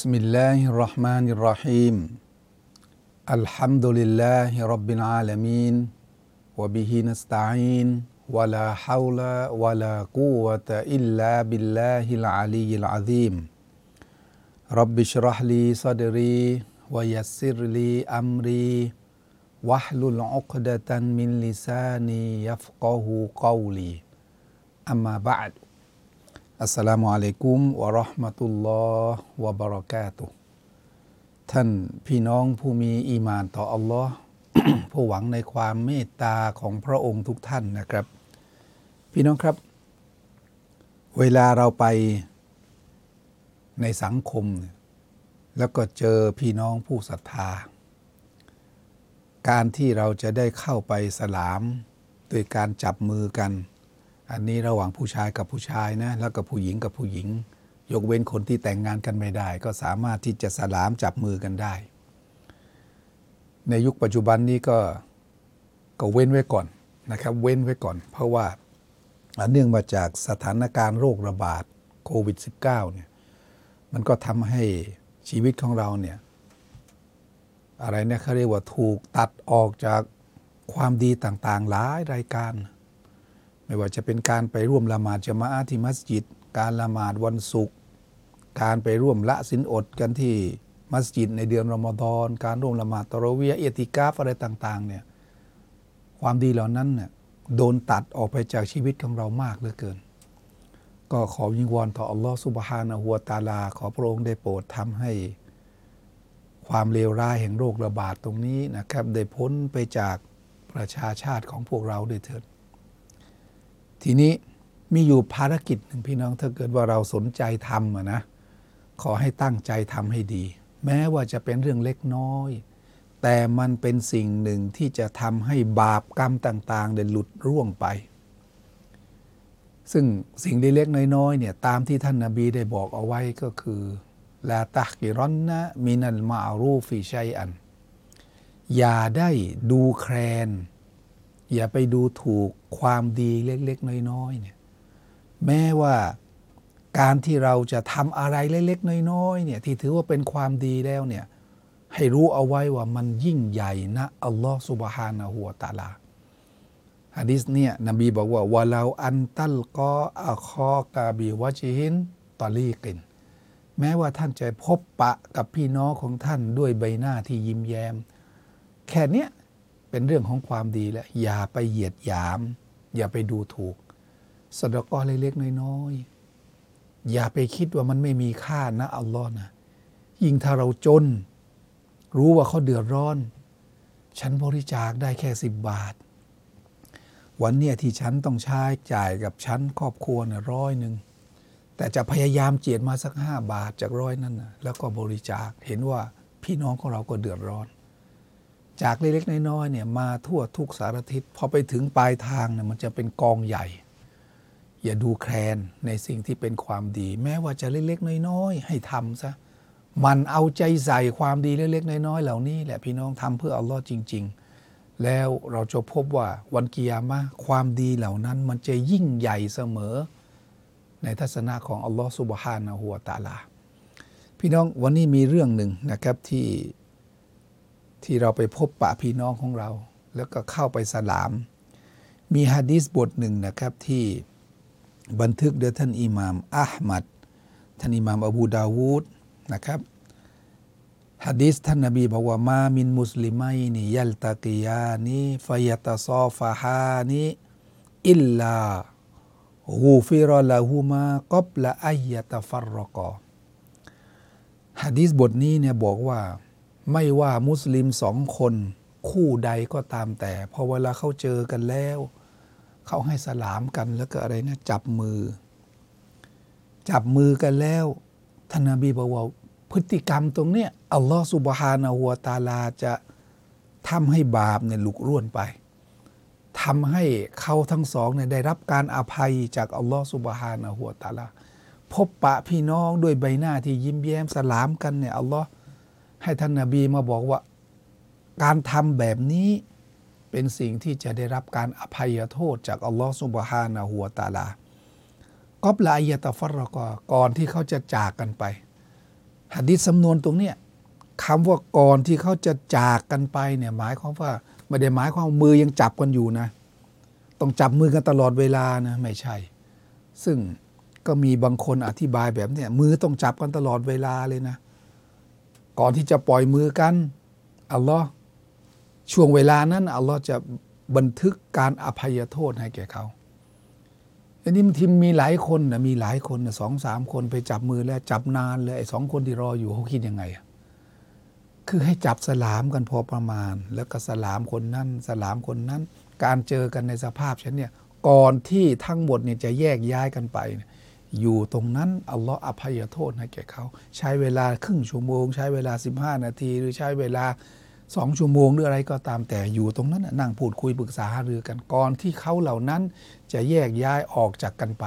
بسم الله الرحمن الرحيم الحمد لله رب العالمين وبه نستعين ولا حول ولا قوة إلا بالله العلي العظيم رب اشرح لي صدري ويسر لي أمري واحلل عقدة من لساني يفقه قولي أما بعد อัสสลามุอะลัยกุมวะราะห์มะตุลลอฮ์วะบะเราะกาตุท่านพี่น้องผู้มีอีมานต่ออัลลอฮ์ผู้หวังในความเมตตาของพระองค์ทุกท่านนะครับ พี่น้องครับ เวลาเราไปในสังคม แล้วก็เจอพี่น้องผู้ศรัทธา การที่เราจะได้เข้าไปสลามโดยการจับมือกัน อันนี้ระหว่างผู้ชายกับผู้ชายนะแล้วก็ผู้หญิงกับผู้หญิง ยกเว้นคนที่แต่งงานกันไม่ได้ ก็สามารถที่จะสลามจับมือกันได้ ในยุคปัจจุบันนี้ก็ก็เว้นไว้ก่อนนะครับ เว้นไว้ก่อน เพราะว่าเนื่องมาจากสถานการณ์โรคระบาดโควิด -19 เนี่ยมันก็ทำให้ชีวิตของเราเนี่ยอะไรเนี่ยเขาเรียกว่าถูกตัดออกจากความดีต่างๆ หลายรายการ ไม่ว่าจะเป็นการไปร่วมละหมาดจะมาอาที่มัสยิด การละหมาดวันศุกร์การไปร่วมละสินอดกันที่มัสยิดในเดือนรอมฎอนการร่วมละหมาดตะรเวียเอติกาฟอะไรต่างๆเนี่ยความดีเหล่านั้นเนี่ยโดนตัดออกไปจากชีวิตของเรามากเหลือเกิน ก็ขอวิงวอนต่ออัลลอฮฺสุบฮานะฮัวตาลา ขอพระองค์ได้โปรดทำให้ ความเลวร้ายแห่งโรคระบาดตรงนี้นะครับ ได้พ้นไปจากประชาชาติของพวกเราด้วยเถิด ทีนี้มีอยู่ภารกิจหนึ่งพี่น้องถ้าเกิดว่าเราสนใจทำนะขอให้ตั้งใจทำให้ดี แม้ว่าจะเป็นเรื่องเล็กน้อย แต่มันเป็นสิ่งหนึ่งที่จะทำให้บาปกรรมต่างๆเดินหลุดร่วงไป ซึ่งสิ่งเล็กๆน้อยๆเนี่ยตามที่ท่านนาบีได้บอกเอาไว้ก็คือลาตักิรอนนะมินัลมารูฟิชัยอัน อย่าได้ดูแคลน อย่าไปดูถูกความดีเล็ก ๆ น้อยๆเนี่ยแม้ว่าการที่เราจะทำอะไรเล็ก ๆ น้อยๆเนี่ยที่ถือว่าเป็นความดีแล้วเนี่ยให้รู้เอาไว้ว่ามันยิ่งใหญ่นะอัลลอฮฺสุบฮานะฮูวตาลาฮะดิษเนี่ยนบีบอกว่าวะลาอันตัลกออัคอกาบีวะจิฮินตอลีกิน แม้ว่าท่านจะพบปะกับพี่น้องของท่านด้วยใบหน้าที่ยิ้มแย้ม แค่เนี้ย เป็นเรื่องของความดีแล้วอย่าไปเหยียดหยาม อย่าไปดูถูกสดกอเล็กๆน้อยๆอย่าไปคิดว่ามันไม่มีค่านะอัลลอฮ์นะยิ่งถ้าเราจน รู้ว่าเขาเดือดร้อน ฉันบริจาคได้แค่สิบบาท วันเนี้ยที่ฉันต้องใช้จ่ายกับฉันครอบครัวเนี่ยร้อยหนึ่งแต่จะพยายามเจียดมาสักห้าบาทจากร้อยนั้นนะแล้วก็บริจาคเห็นว่าพี่น้องของเราก็เดือดร้อน จากเล็กๆน้อยๆเนี่ยมาทั่วทุกสารทิศพอไปถึงปลายทางเนี่ยมันจะเป็นกองใหญ่ อย่าดูแคลนในสิ่งที่เป็นความดี แม้ว่าจะเล็กๆน้อยๆให้ทำซะมันเอาใจใส่ความดีเล็กๆน้อยๆเหล่านี้แหละพี่น้องทำเพื่ออัลลอฮ์จริง ๆ แล้วเราจะพบว่าวันกิยามะความดีเหล่านั้นมันจะยิ่งใหญ่เสมอ ในทัศนะของอัลลอฮ์สุบฮานะฮัวตาลา พี่น้องวันนี้มีเรื่องหนึ่งนะครับที่ ที่เราไปพบปะพี่น้องของเรา แล้วก็เข้าไปสลาม มีฮะดีษบทหนึ่งนะครับที่บันทึกโดยท่านอิหม่ามอัลมัดท่านอิหม่ามอบูดาวูดนะครับฮะดีษท่านนบีบอกว่ามามินมุสลิมัยนียัลตะกียานีฟยตะซอฟาฮานีอิลลาฮูฟิรละฮูมากบละอัยตะฟัรรกอฮะดีษบทนี้เนี่ยบอกว่า ไม่ว่ามุสลิมสองคน คู่ใดก็ตามแต่พอเวลาเขาเจอกันแล้ว เขาให้สลามกันแล้วก็อะไรนะจับมือ จับมือกันแล้วท่านนบีบอกว่าพฤติกรรมตรงเนี้ยอัลลอฮฺสุบฮานาหัวตาลาจะทำให้บาปเนี่ยหลุกร่วนไปทำให้เขาทั้งสองเนี่ยได้รับการอภัยจากอัลลอฮฺสุบฮานาหัวตาลาพบปะพี่น้องด้วยใบหน้าที่ยิ้มแย้มสลามกันเนี่ยอัลลอฮ์ ให้ท่านนาบีมาบอกว่า การทำแบบนี้เป็นสิ่งที่จะได้รับการอภัยโทษจากอัลลอฮฺสุบฮานะหัวตาลา กอบลายตฟัรกอก่อนที่เขาจะจากกันไปหะดิษสำนวนตรงเนี้ยคำว่าก่อนที่เขาจะจากกันไปเนี่ยหมายความว่าไม่ได้หมายความมือยังจับกันอยู่นะ ต้องจับมือกันตลอดเวลานะไม่ใช่ ซึ่งก็มีบางคนอธิบายแบบเนี้ยมือต้องจับกันตลอดเวลาเลยนะ ก่อนที่จะปล่อยมือกันอัลลอฮ์ช่วงเวลานั้นอัลลอฮ์จะบันทึกการอภัยโทษให้แก่เขาอันนี้มันทีมมีหลายคนนะมีหลายคนนะสองสามคนไปจับมือแล้วจับนานเลยไอ้สองคนที่รออยู่เขาคิดยังไงอะคือให้จับสลามกันพอประมาณ แล้วก็สลามคนนั้นสลามคนนั้น การเจอกันในสภาพเช่นเนี่ยก่อนที่ทั้งหมดเนี่ยจะแยกย้ายกันไปเนี่ย อยู่ตรงนั้น อัลลอฮ์อภัยโทษให้แก่เขา ใช้เวลาครึ่งชั่วโมง ใช้เวลา 15 นาที หรือใช้เวลาสองชั่วโมงหรืออะไรก็ตามแต่อยู่ตรงนั้นนั่งพูดคุยปรึกษาหารือกันก่อนที่เขาเหล่านั้นจะแยกย้ายออกจากกันไป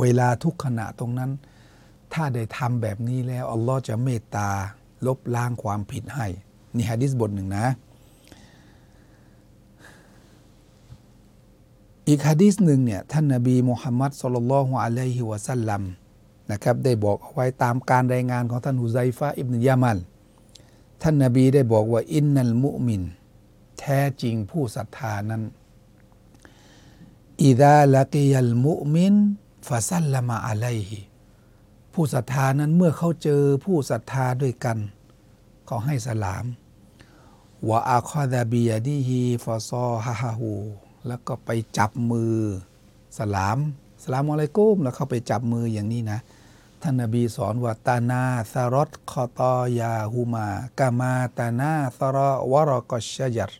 เวลาทุกขณะตรงนั้น ถ้าได้ทำแบบนี้แล้วอัลลอฮ์จะเมตตา ลบล้างความผิดให้ นี่ฮะดิษบทหนึ่งนะ อีกฮะดีษหนึ่งเนี่ยท่านนบีมุฮัมมัดสุลลัลฮุอะลัยฮิวะสัลลัมนะครับได้บอกเอาไว้ตามการรายงานของท่านฮุไซฟะอิบนยามัลท่านนบีได้บอกว่าอินนัลมุมิน แท้จริงผู้ศรัทธานั้นอิดาละกิยัลมุมินฟาซัลละมาอะลัยฮิผู้ศรัทธานั้นเมื่อเขาเจอผู้ศรัทธาด้วยกัน เขาให้สลามวะอาคอดาบียดีฮีฟาซอฮาฮาฮู แล้วก็ไปจับมือสลามสลามอะไรกุมแล้วเข้าไปจับมืออย่างนี้นะ ท่านนบีสอนว่าตานาซารตคอตอยาฮูมากามาตานาซารวรกชยัด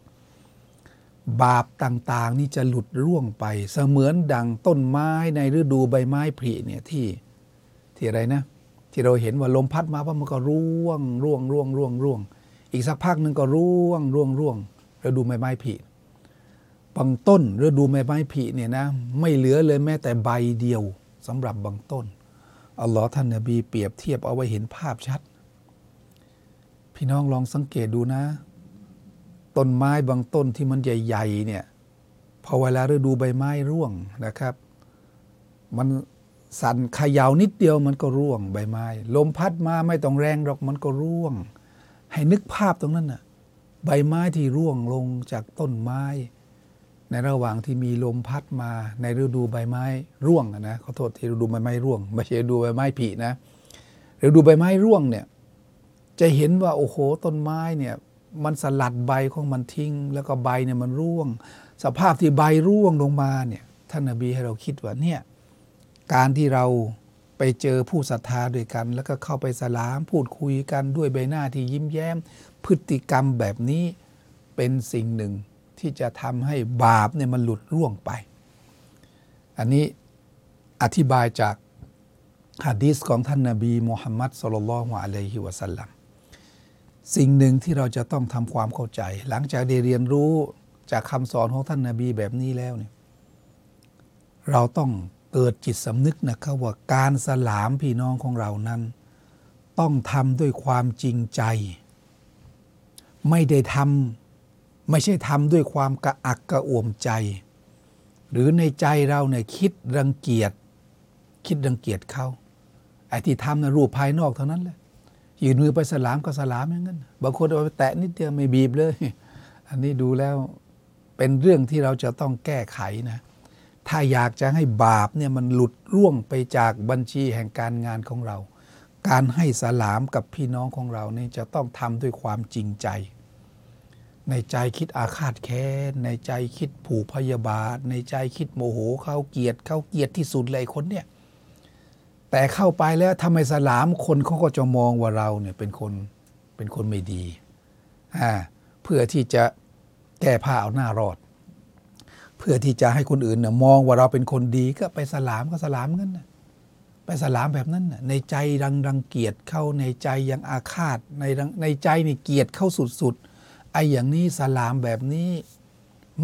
บาปต่างๆ นี่จะหลุดร่วงไป เสมือนดังต้นไม้ในฤดูใบไม้ผลิเนี่ยที่ที่อะไรนะ ที่เราเห็นว่าลมพัดมาว่ามันก็ร่วงร่วงร่วงร่วงร่วง อีกสักพักหนึ่งก็ร่วงร่วงร่วงฤดูใบไม้ผลิ บางต้นฤดูใบไม้ผลิเนี่ยนะไม่เหลือเลยแม้แต่ใบเดียวสำหรับบางต้นอัลลอฮ์ท่านนบีเปรียบเทียบเอาไว้เห็นภาพชัด พี่น้องลองสังเกตดูนะ ต้นไม้บางต้นที่มันใหญ่ๆเนี่ยพอเวลาฤดูใบไม้ร่วงนะครับ มันสั่นขยาวนิดเดียวมันก็ร่วงใบไม้ ลมพัดมาไม่ต้องแรงหรอกมันก็ร่วง ให้นึกภาพตรงนั้นน่ะใบไม้ที่ร่วงลงจากต้นไม้ ในระหว่างที่มีลมพัดมาในฤดูใบไม้ร่วงนะขอโทษที่ฤดูใบไม้ร่วงไม่ใช่ฤดูใบไม้ผลินะฤดูใบไม้ร่วงเนี่ยจะเห็นว่าโอ้โหต้นไม้เนี่ยมันสลัดใบของมันทิ้ง แล้วก็ใบเนี่ยมันร่วง สภาพที่ใบร่วงลงมาเนี่ยท่านนบีให้เราคิดว่าเนี่ยการที่เราไปเจอผู้ศรัทธาด้วยกัน แล้วก็เข้าไปสลามพูดคุยกันด้วยใบหน้าที่ยิ้มแย้ม พฤติกรรมแบบนี้เป็นสิ่งหนึ่ง ที่จะทำให้บาปเนี่ยมันหลุดร่วงไป อันนี้อธิบายจากฮะดีษของท่านนาบีมุฮัมมัดสุลลัลฮุอะลัยฮิวะสัลลัมสิ่งหนึ่งที่เราจะต้องทำความเข้าใจ หลังจากได้เรียนรู้จากคำสอนของท่านนาบีแบบนี้แล้วเนี่ยเราต้องเกิดจิตสำนึกนะครับว่าการสลามพี่น้องของเรานั้น ต้องทำด้วยความจริงใจ ไม่ได้ทำ ไม่ใช่ทำด้วยความกระอักกระอ่วมใจ หรือในใจเราเนี่ยคิดรังเกียจคิดรังเกียจเขาไอ้ที่ทำนะรูปภายนอกเท่านั้นแหละยืนมือไปสลามก็สลามอย่างนั้นบางคนเอาไปแตะนิดเดียวไม่บีบเลย อันนี้ดูแล้วเป็นเรื่องที่เราจะต้องแก้ไขนะถ้าอยากจะให้บาปเนี่ยมันหลุดร่วงไปจากบัญชีแห่งการงานของเรา การให้สลามกับพี่น้องของเราเนี่ยจะต้องทำด้วยความจริงใจ ในใจคิดอาฆาตแค้นในใจคิดผูกพยาบาท ในใจคิดโมโหเขาเกียดเขาเกียดที่สุดเลยคนเนี่ยแต่เข้าไปแล้วทำไมสลามคนเขาก็จะมองว่าเราเนี่ยเป็นคนเป็นคนไม่ดีอ่าเพื่อที่จะแก้ผ้าเอาหน้ารอด เพื่อที่จะให้คนอื่นเนี่ยมองว่าเราเป็นคนดีก็ไปสลามก็สลามกันนะไปสลามแบบนั้นนะในใจรังรังเกียจเข้าในใจยังอาฆาตในในใจนี่เกียดเข้าสุดๆ ไอ้อย่างนี้สลามแบบนี้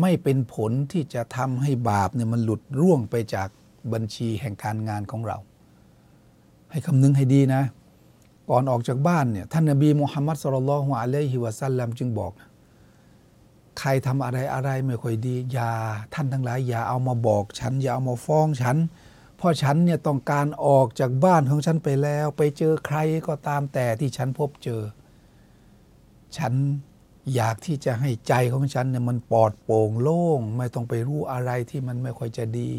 ไม่เป็นผลที่จะทำให้บาปเนี่ยมันหลุดร่วงไปจากบัญชีแห่งการงานของเรา ให้คำนึงให้ดีนะ ก่อนออกจากบ้านเนี่ยท่านนบีมุฮัมมัดสุลลัลฮุอะลัยฮิวะสัลลัมจึงบอก ใครทำอะไรอะไรไม่ค่อยดี อย่าท่านทั้งหลาย อย่าเอามาบอกฉัน อย่าเอามาฟ้องฉัน เพราะฉันเนี่ยต้องการออกจากบ้านของฉันไปแล้ว ไปเจอใครก็ตามแต่ที่ฉันพบเจอ ฉัน อยากที่จะให้ใจของฉันเนี่ยมันปลอดโปร่งโล่ง ไม่ต้องไปรู้อะไรที่มันไม่ค่อยจะดี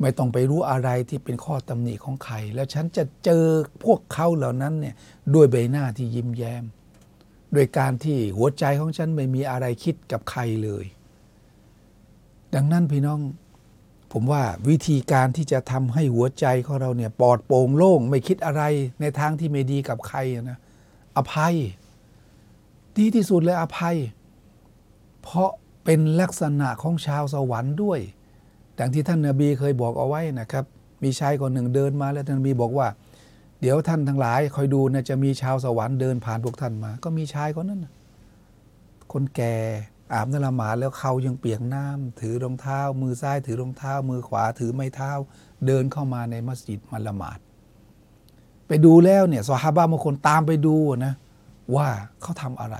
ไม่ต้องไปรู้อะไรที่เป็นข้อตำหนิของใคร แล้วฉันจะเจอพวกเขาเหล่านั้นเนี่ยด้วยใบหน้าที่ยิ้มแย้มโดยการที่หัวใจของฉันไม่มีอะไรคิดกับใครเลย ดังนั้นพี่น้อง ผมว่าวิธีการที่จะทำให้หัวใจของเราเนี่ยปลอดโปร่งโล่ง ไม่คิดอะไรในทางที่ไม่ดีกับใครนะอภัย ดีที่สุดเลยอภัย เพราะเป็นลักษณะของชาวสวรรค์ด้วยดังที่ท่านนาบีเคยบอกเอาไว้นะครับ มีชายคนหนึ่งเดินมาแล้วท่านนบีบอกว่า เดี๋ยวท่านทั้งหลายคอยดูนะจะมีชาวสวรรค์เดินผ่านพวกท่านมา ก็มีชายคนนั้นคนแก่อาบน้ำละหมาดแล้วเขายังเปียกน้ำถือรองเท้า มือซ้ายถือรองเท้า มือขวาถือไม้เท้า เดินเข้ามาในมัสยิดมาละหมาด ไปดูแล้วเนี่ยสฮาบะบางคนตามไปดูนะ ว่าเขาทำอะไร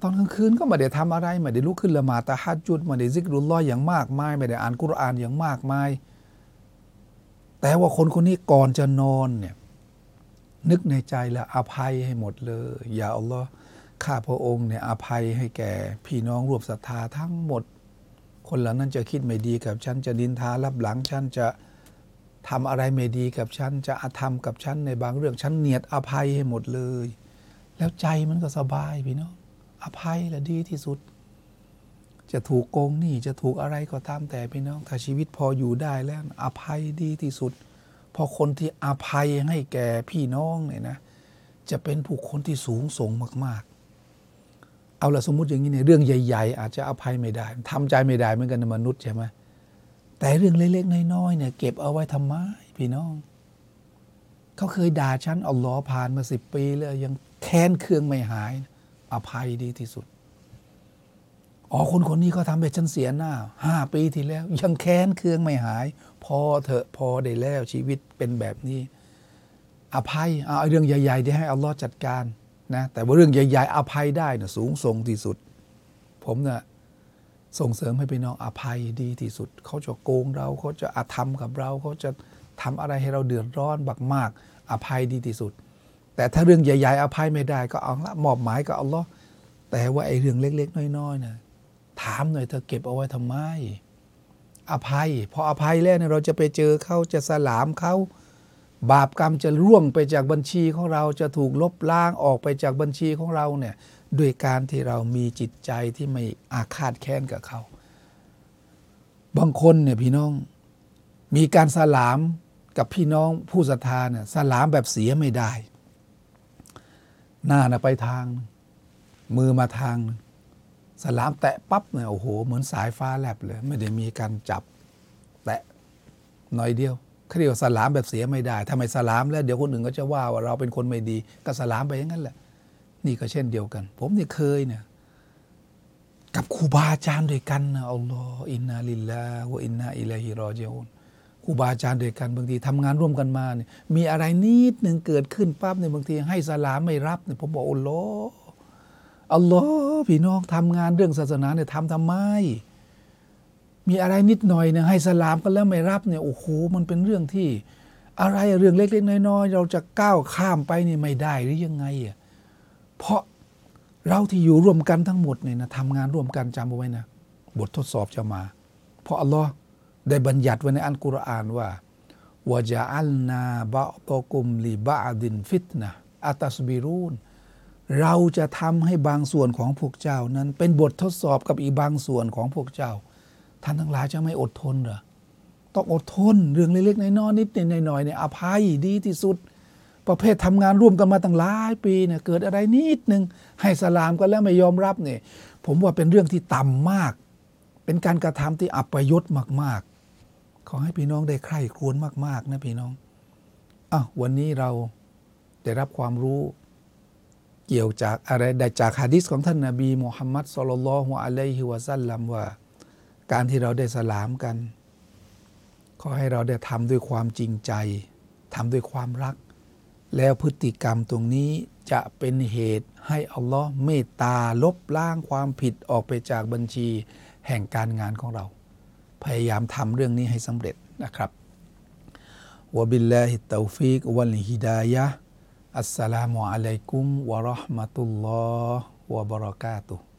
ตอนกลางคืนก็ไม่ได้ทำอะไร ไม่ได้ลุกขึ้นละหมาดตะฮัดจุดไม่ได้ซิกรุลลอยอย่างมากมาย ไม่ได้อ่านกุรอานอย่างมากมาย แต่ว่าคนคนนี้ก่อนจะนอนเนี่ยนึกในใจแล้วอภัยให้หมดเลย อย่าอัลลอฮ์ข้าพระองค์เนี่ยอภัยให้แก่พี่น้องรวบศรัทธาทั้งหมด คนเหล่านั้นจะคิดไม่ดีกับฉันจะดินทารับหลังฉันจะทำอะไรไม่ดีกับฉันจะอาธรรมกับฉันในบางเรื่องฉันเนียดอภัยให้หมดเลย แล้วใจมันก็สบายพี่น้องอภัยแหละดีที่สุด จะถูกโกงนี่จะถูกอะไรก็ตามแต่พี่น้อง ถ้าชีวิตพออยู่ได้แล้ว อภัยดีที่สุด พอคนที่อภัยให้แก่พี่น้องเนี่ยนะ จะเป็นผู้คนที่สูงส่งมาก ๆ เอาละสมมติอย่างนี้เนี่ยเรื่องใหญ่ ๆ อาจจะอภัยไม่ได้ทำใจไม่ได้เหมือนกันมนุษย์ใช่ไหมแต่เรื่องเล็กๆน้อยๆเนี่ยเก็บเอาไว้ทำไมพี่น้องเขาเคยด่าฉันเอาล้อผ่านมาสิบปีแล้วยัง แค้นเครื่องไม่หาย อภัยดีที่สุด อ๋อคนคนนี้เขาทำให้ฉันเสียหน้าห้าปีที่แล้ว ยังแค้นเครื่องไม่หาย พอเถอะพอได้แล้วชีวิตเป็นแบบนี้ อภัยเอาเรื่องใหญ่ๆที่ให้อัลลอฮ์จัดการนะแต่ว่าเรื่องใหญ่ๆอภัยได้นะสูงส่งที่สุด ผมเนะ่ยส่งเสริมให้พี่น้องอภัยดีที่สุด เขาจะโกงเราเขาจะอาธรรมกับเรา เขาจะทำอะไรให้เราเดือดร้อนบักมากอภัยดีที่สุด แต่ถ้าเรื่องใหญ่ๆอภัยไม่ได้ก็เอาละมอบหมายก็อัลลอฮ์แต่ว่าไอ้เรื่องเล็ก ๆ น้อยๆนะถามหน่อยเธอเก็บเอาไว้ทำไม อภัย พออภัยแล้วเนี่ยเราจะไปเจอเขาจะสลามเขาบาปกรรมจะร่วงไปจากบัญชีของเราจะถูกลบล้างออกไปจากบัญชีของเราเนี่ยด้วยการที่เรามีจิตใจที่ไม่อาฆาตแค้นกับเขา บางคนเนี่ยพี่น้องมีการสลามกับพี่น้องผู้ศรัทธาเนี่ยสลามแบบเสียไม่ได้ หน้านะไปทาง มือมาทาง สลามแตะปั๊บเนี่ยโอ้โห เหมือนสายฟ้าแลบเลย ไม่ได้มีการจับ แตะหน่อยเดียวเขาเรียกว่าสลามแบบเสียไม่ได้ถ้าไมสลามแล้วเดี๋ยวคนอื่นก็จะว่าว่าเราเป็นคนไม่ดีก็สลามไปอย่างนั้นแหละ นี่ก็เช่นเดียวกัน ผมนี่เคยเนี่ยกับครูบาอาจารย์ด้วยกันนะอัลลอฮ์อินนาลิลลาฮ์วอินนาอิลัยฮิรอจิอุน ครูบาอาจารย์เด้วกันบางทีทำงานร่วมกันมาเนี่ยมีอะไรนิดหนึ่งเกิดขึ้นปั๊บเนี่ยบางทีให้สลามไม่รับเนี่ยผมบอกอัลลอฮ์อัลลอฮ์พี่น้องทำงานเรื่องศาสนาเนี่ยทำทำไม มีอะไรนิดหน่อยเนี่ยให้สลามกันแล้วไม่รับเนี่ยโอ้โหมันเป็นเรื่องที่ อะไรเรื่องเล็กๆน้อยๆเราจะก้าวข้ามไปนี่ไม่ได้หรือยังไงอะเพราะเราที่อยู่ร่วมกันทั้งหมดเนี่ยนะทำงานร่วมกันจำเอาไว้นะ บททดสอบจะมา เพราะอัลลอฮ์ ได้บัญญัติไว้ในอัลกุรอานว่าวะจาอัลนาบะตกุมลีบะดินฟิตนะอัตัสบิรูนเราจะทำให้บางส่วนของพวกเจ้านั้น เป็นบททดสอบกับอีกบางส่วนของพวกเจ้า ท่านทั้งหลายจะไม่อดทนเหรอต้องอดทนเรื่องเล็กๆน้อยๆนิดหน่อยๆเนี่ยอภัยดีที่สุด ประเภททำงานร่วมกันมาตั้งหลายปีเนี่ยเกิดอะไรนิดนึงให้สลามกันแล้วไม่ยอมรับเนี่ยผมว่าเป็นเรื่องที่ต่ำมาก เป็นการกระทำที่อัปยศมาก ขอให้พี่น้องได้ใคร่ครวญมาก ๆ นะพี่น้องอ้าววันนี้เราได้รับความรู้เกี่ยวจากอะไรได้จากฮะดิษของท่านนาบีมุฮัมมัดสุลลัลฮุอะลัยฮิวะซัลลัมว่า การที่เราได้สลามกัน ขอให้เราได้ทำด้วยความจริงใจทำด้วยความรัก แล้วพฤติกรรมตรงนี้จะเป็นเหตุให้อัลลอฮ์เมตตาลบล้างความผิดออกไปจากบัญชีแห่งการงานของเรา พยายามทำเรื่องนี้ให้สำเร็จนะครับوبالله التوفيق والهداية السلام عليكم ورحمة اللهฮ์วะบะเราะกาตุฮ์